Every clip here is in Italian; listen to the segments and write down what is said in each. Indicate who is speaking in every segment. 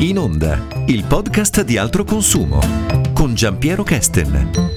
Speaker 1: In onda, il podcast di altro consumo con Giampiero Kesten.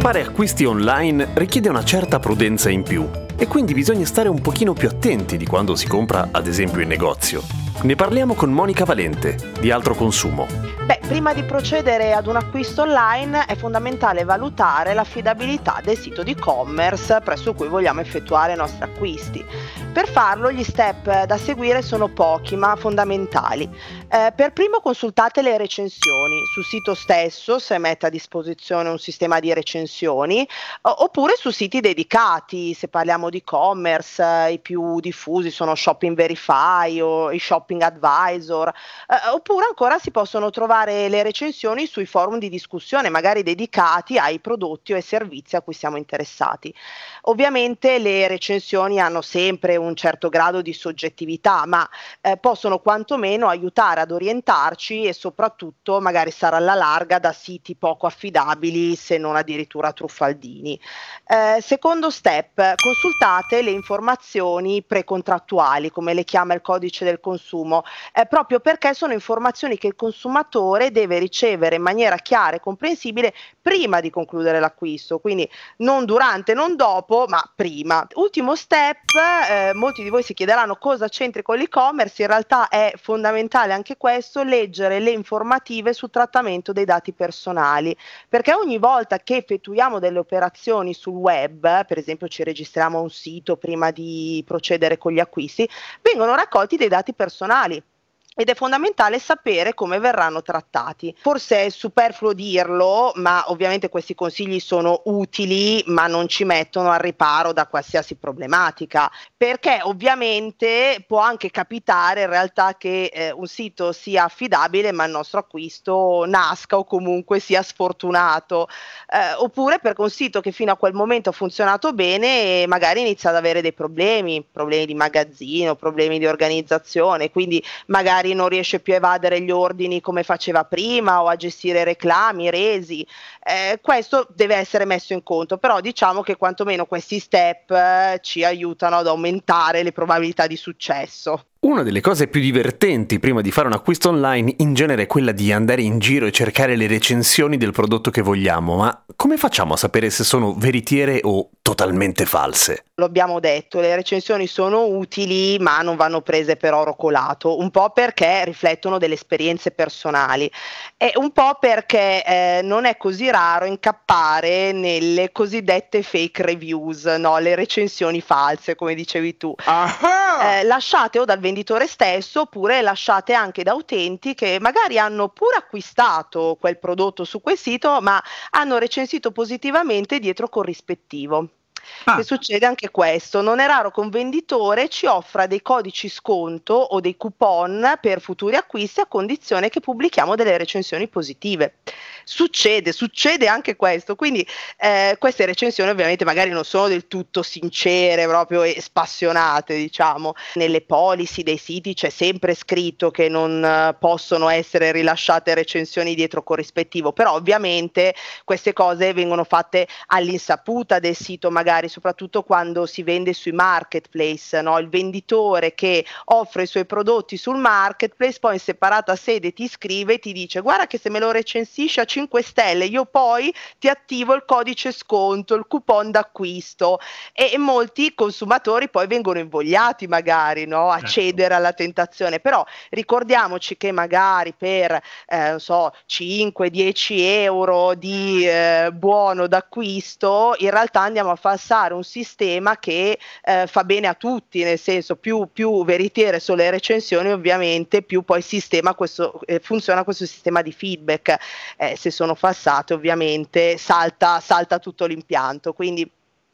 Speaker 2: Fare acquisti online richiede una certa prudenza in più e quindi bisogna stare un pochino più attenti di quando si compra ad esempio in negozio. Ne parliamo con Monica Valente di altro consumo.
Speaker 3: Beh, prima di procedere ad un acquisto online è fondamentale valutare l'affidabilità del sito di e-commerce presso cui vogliamo effettuare i nostri acquisti. Per farlo gli step da seguire sono pochi ma fondamentali. Eh, per primo consultate le recensioni sul sito stesso se mette a disposizione un sistema di recensioni oppure su siti dedicati, se parliamo di e-commerce eh, i più diffusi sono Shopping Verify o i Shopping Advisor eh, oppure ancora si possono trovare le recensioni sui forum di discussione magari dedicati ai prodotti o ai servizi a cui siamo interessati. Ovviamente le recensioni hanno sempre un certo grado di soggettività ma eh, possono quantomeno aiutare ad orientarci e soprattutto magari stare alla larga da siti poco affidabili se non addirittura truffaldini. Eh, secondo step, consultate le informazioni precontrattuali, come le chiama il codice del consumo, eh, proprio perché sono informazioni che il consumatore deve ricevere in maniera chiara e comprensibile prima di concludere l'acquisto, quindi non durante, non dopo, ma prima. Ultimo step, eh, molti di voi si chiederanno cosa c'entri con l'e-commerce, in realtà è fondamentale anche questo leggere le informative sul trattamento dei dati personali, perché ogni volta che effettuiamo delle operazioni sul web, per esempio ci registriamo a un sito prima di procedere con gli acquisti, vengono raccolti dei dati personali personali ed è fondamentale sapere come verranno trattati. Forse è superfluo dirlo, ma ovviamente questi consigli sono utili, ma non ci mettono al riparo da qualsiasi problematica, perché ovviamente può anche capitare in realtà che eh, un sito sia affidabile, ma il nostro acquisto nasca o comunque sia sfortunato, eh, oppure perché un sito che fino a quel momento ha funzionato bene magari inizia ad avere dei problemi, problemi di magazzino, problemi di organizzazione, quindi magari magari non riesce più a evadere gli ordini come faceva prima o a gestire reclami, resi. Eh, questo deve essere messo in conto, però diciamo che quantomeno questi step eh, ci aiutano ad aumentare le probabilità di successo.
Speaker 2: Una delle cose più divertenti prima di fare un acquisto online in genere è quella di andare in giro e cercare le recensioni del prodotto che vogliamo, ma come facciamo a sapere se sono veritiere o totalmente false?
Speaker 3: Lo abbiamo detto, le recensioni sono utili ma non vanno prese per oro colato, un po' perché riflettono delle esperienze personali e un po' perché eh, non è così raro incappare nelle cosiddette fake reviews, no? le recensioni false come dicevi tu. Eh, lasciate o dal venditore stesso oppure lasciate anche da utenti che magari hanno pure acquistato quel prodotto su quel sito ma hanno recensito positivamente dietro corrispettivo. Ah. Che succede anche questo, non è raro che un venditore ci offra dei codici sconto o dei coupon per futuri acquisti a condizione che pubblichiamo delle recensioni positive succede, succede anche questo, quindi eh, queste recensioni ovviamente magari non sono del tutto sincere proprio e spassionate, diciamo, nelle policy dei siti c'è sempre scritto che non uh, possono essere rilasciate recensioni dietro corrispettivo, però ovviamente queste cose vengono fatte all'insaputa del sito, magari soprattutto quando si vende sui marketplace, no? il venditore che offre i suoi prodotti sul marketplace poi in separata sede ti scrive e ti dice guarda che se me lo recensisci a 5 stelle, io poi ti attivo il codice sconto, il coupon d'acquisto e, e molti consumatori poi vengono invogliati magari no, a certo. cedere alla tentazione, però ricordiamoci che magari per eh, so, 5-10 euro di eh, buono d'acquisto in realtà andiamo a falsare un sistema che eh, fa bene a tutti, nel senso più, più veritiere sono le recensioni ovviamente più poi sistema questo, eh, funziona questo sistema di feedback. Eh, se sono falsate ovviamente salta, salta tutto l'impianto. Quindi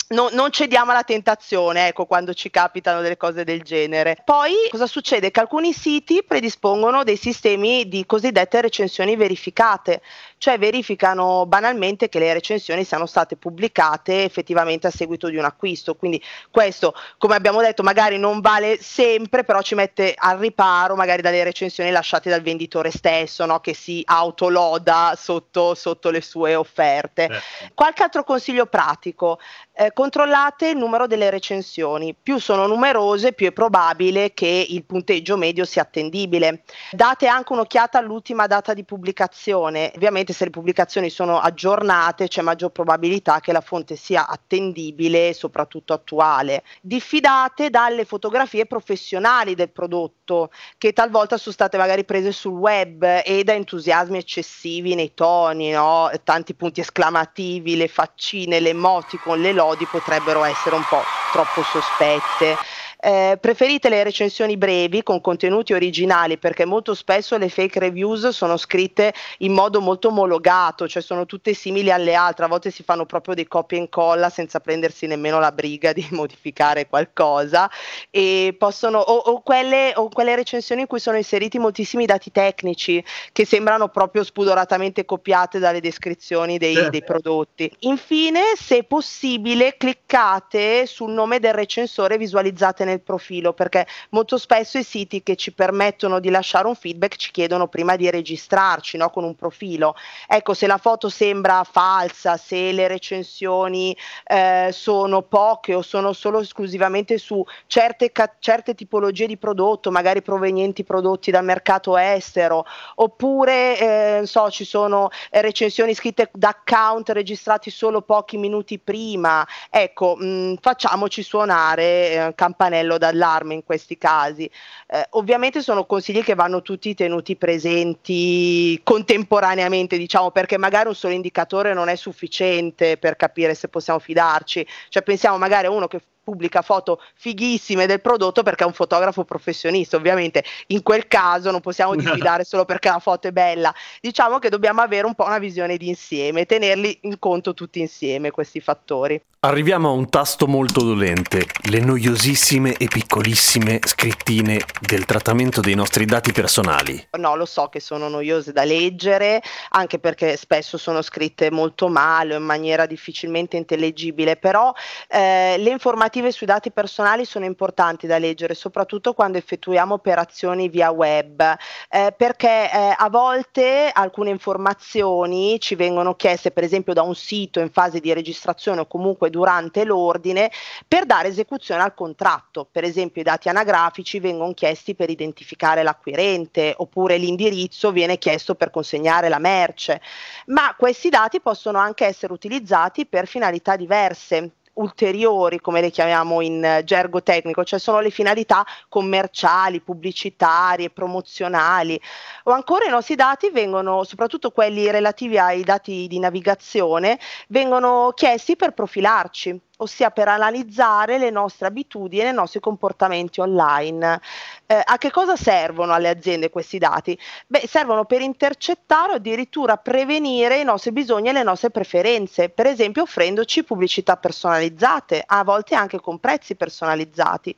Speaker 3: No, non cediamo alla tentazione, ecco, quando ci capitano delle cose del genere. Poi cosa succede? Che alcuni siti predispongono dei sistemi di cosiddette recensioni verificate, cioè verificano banalmente che le recensioni siano state pubblicate effettivamente a seguito di un acquisto. Quindi questo, come abbiamo detto, magari non vale sempre, però ci mette al riparo magari dalle recensioni lasciate dal venditore stesso, no? che si autoloda sotto, sotto le sue offerte. Eh. Qualche altro consiglio pratico? Eh, controllate il numero delle recensioni. Più sono numerose, più è probabile che il punteggio medio sia attendibile. Date anche un'occhiata all'ultima data di pubblicazione. Ovviamente se le pubblicazioni sono aggiornate c'è maggior probabilità che la fonte sia attendibile e soprattutto attuale. Diffidate dalle fotografie professionali del prodotto che talvolta sono state magari prese sul web e da entusiasmi eccessivi nei toni, no? tanti punti esclamativi, le faccine, le emoticon, le lodi potrebbero essere un po' troppo sospette. Eh, preferite le recensioni brevi con contenuti originali perché molto spesso le fake reviews sono scritte in modo molto omologato, cioè sono tutte simili alle altre, a volte si fanno proprio dei copia e incolla senza prendersi nemmeno la briga di modificare qualcosa e possono o, o, quelle, o quelle recensioni in cui sono inseriti moltissimi dati tecnici che sembrano proprio spudoratamente copiate dalle descrizioni dei, certo. dei prodotti. Infine, se possibile, cliccate sul nome del recensore visualizzate nel nel profilo perché molto spesso i siti che ci permettono di lasciare un feedback ci chiedono prima di registrarci no, con un profilo. Ecco, se la foto sembra falsa, se le recensioni eh, sono poche o sono solo esclusivamente su certe, ca- certe tipologie di prodotto, magari provenienti prodotti dal mercato estero, oppure eh, so, ci sono recensioni scritte da account registrati solo pochi minuti prima, ecco, mh, facciamoci suonare eh, campanello campanello d'allarme in questi casi. Eh, ovviamente sono consigli che vanno tutti tenuti presenti contemporaneamente, diciamo, perché magari un solo indicatore non è sufficiente per capire se possiamo fidarci. Cioè pensiamo magari a uno che pubblica foto fighissime del prodotto perché è un fotografo professionista, ovviamente in quel caso non possiamo diffidare solo perché la foto è bella, diciamo che dobbiamo avere un po' una visione di insieme, tenerli in conto tutti insieme questi fattori.
Speaker 2: Arriviamo a un tasto molto dolente, le noiosissime e piccolissime scrittine del trattamento dei nostri dati personali.
Speaker 3: No, lo so che sono noiose da leggere, anche perché spesso sono scritte molto male o in maniera difficilmente intellegibile, però eh, le informative sui dati personali sono importanti da leggere, soprattutto quando effettuiamo operazioni via web, eh, perché eh, a volte alcune informazioni ci vengono chieste, per esempio da un sito in fase di registrazione o comunque durante l'ordine per dare esecuzione al contratto. Per esempio i dati anagrafici vengono chiesti per identificare l'acquirente oppure l'indirizzo viene chiesto per consegnare la merce, ma questi dati possono anche essere utilizzati per finalità diverse ulteriori, come le chiamiamo in gergo tecnico, cioè sono le finalità commerciali, pubblicitarie, promozionali. O ancora i nostri dati vengono, soprattutto quelli relativi ai dati di navigazione, vengono chiesti per profilarci ossia per analizzare le nostre abitudini e i nostri comportamenti online. Eh, a che cosa servono alle aziende questi dati? Beh, servono per intercettare o addirittura prevenire i nostri bisogni e le nostre preferenze, per esempio offrendoci pubblicità personalizzate, a volte anche con prezzi personalizzati.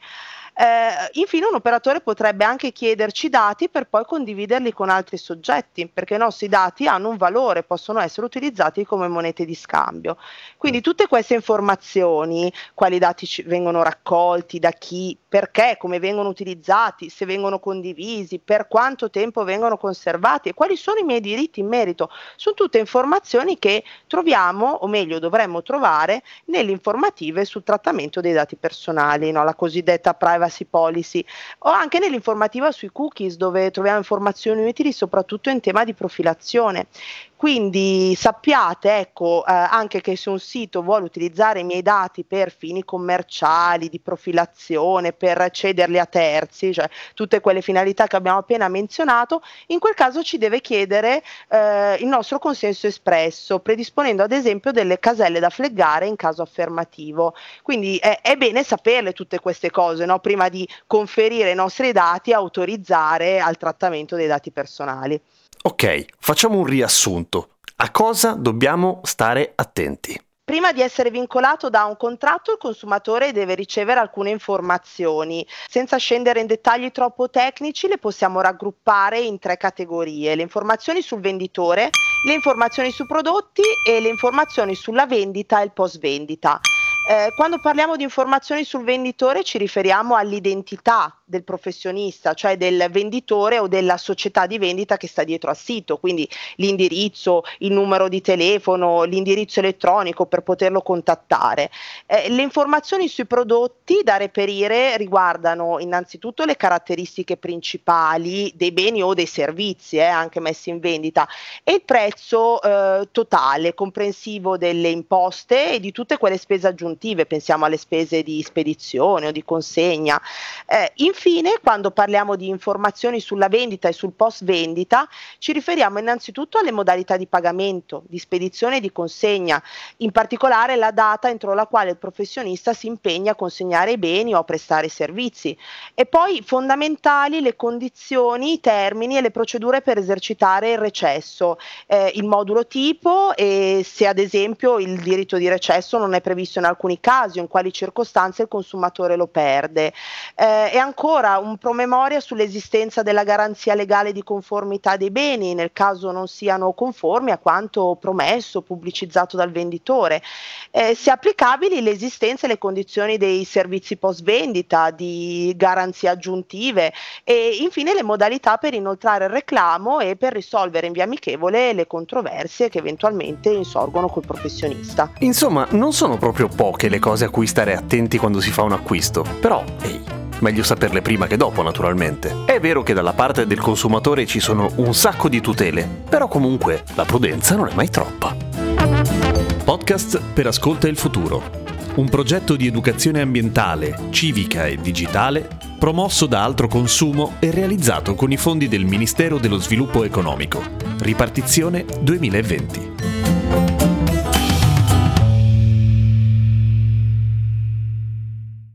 Speaker 3: Eh, infine un operatore potrebbe anche chiederci dati per poi condividerli con altri soggetti, perché i nostri dati hanno un valore, possono essere utilizzati come monete di scambio. Quindi tutte queste informazioni, quali dati vengono raccolti, da chi, perché, come vengono utilizzati, se vengono condivisi, per quanto tempo vengono conservati e quali sono i miei diritti in merito, sono tutte informazioni che troviamo, o meglio dovremmo trovare, nelle informative sul trattamento dei dati personali, no? la cosiddetta privacy privacy policy o anche nell'informativa sui cookies dove troviamo informazioni utili soprattutto in tema di profilazione. Quindi sappiate ecco, eh, anche che se un sito vuole utilizzare i miei dati per fini commerciali, di profilazione, per cederli a terzi, cioè tutte quelle finalità che abbiamo appena menzionato, in quel caso ci deve chiedere eh, il nostro consenso espresso, predisponendo ad esempio delle caselle da fleggare in caso affermativo. Quindi è, è bene saperle tutte queste cose no? prima di conferire i nostri dati e autorizzare al trattamento dei dati personali.
Speaker 2: Ok, facciamo un riassunto. A cosa dobbiamo stare attenti?
Speaker 3: Prima di essere vincolato da un contratto, il consumatore deve ricevere alcune informazioni. Senza scendere in dettagli troppo tecnici, le possiamo raggruppare in tre categorie: le informazioni sul venditore, le informazioni sui prodotti e le informazioni sulla vendita e il post vendita. Eh, quando parliamo di informazioni sul venditore ci riferiamo all'identità del professionista, cioè del venditore o della società di vendita che sta dietro al sito, quindi l'indirizzo, il numero di telefono, l'indirizzo elettronico per poterlo contattare. Eh, le informazioni sui prodotti da reperire riguardano innanzitutto le caratteristiche principali dei beni o dei servizi, eh, anche messi in vendita, e il prezzo eh, totale, comprensivo delle imposte e di tutte quelle spese aggiuntive, pensiamo alle spese di spedizione o di consegna. Eh, Infine, quando parliamo di informazioni sulla vendita e sul post vendita, ci riferiamo innanzitutto alle modalità di pagamento, di spedizione e di consegna, in particolare la data entro la quale il professionista si impegna a consegnare i beni o a prestare i servizi. E poi fondamentali le condizioni, i termini e le procedure per esercitare il recesso, eh, il modulo tipo e se ad esempio il diritto di recesso non è previsto in alcuni casi o in quali circostanze il consumatore lo perde. Eh, e ancora un promemoria sull'esistenza della garanzia legale di conformità dei beni nel caso non siano conformi a quanto promesso, pubblicizzato dal venditore. Eh, se applicabili l'esistenza e le condizioni dei servizi post vendita, di garanzie aggiuntive e infine le modalità per inoltrare il reclamo e per risolvere in via amichevole le controversie che eventualmente insorgono col professionista.
Speaker 2: Insomma, non sono proprio poche le cose a cui stare attenti quando si fa un acquisto, però ehi, Meglio saperle prima che dopo, naturalmente. È vero che dalla parte del consumatore ci sono un sacco di tutele, però comunque la prudenza non è mai troppa.
Speaker 1: Podcast per Ascolta il Futuro. Un progetto di educazione ambientale, civica e digitale promosso da Altro Consumo e realizzato con i fondi del Ministero dello Sviluppo Economico. Ripartizione 2020.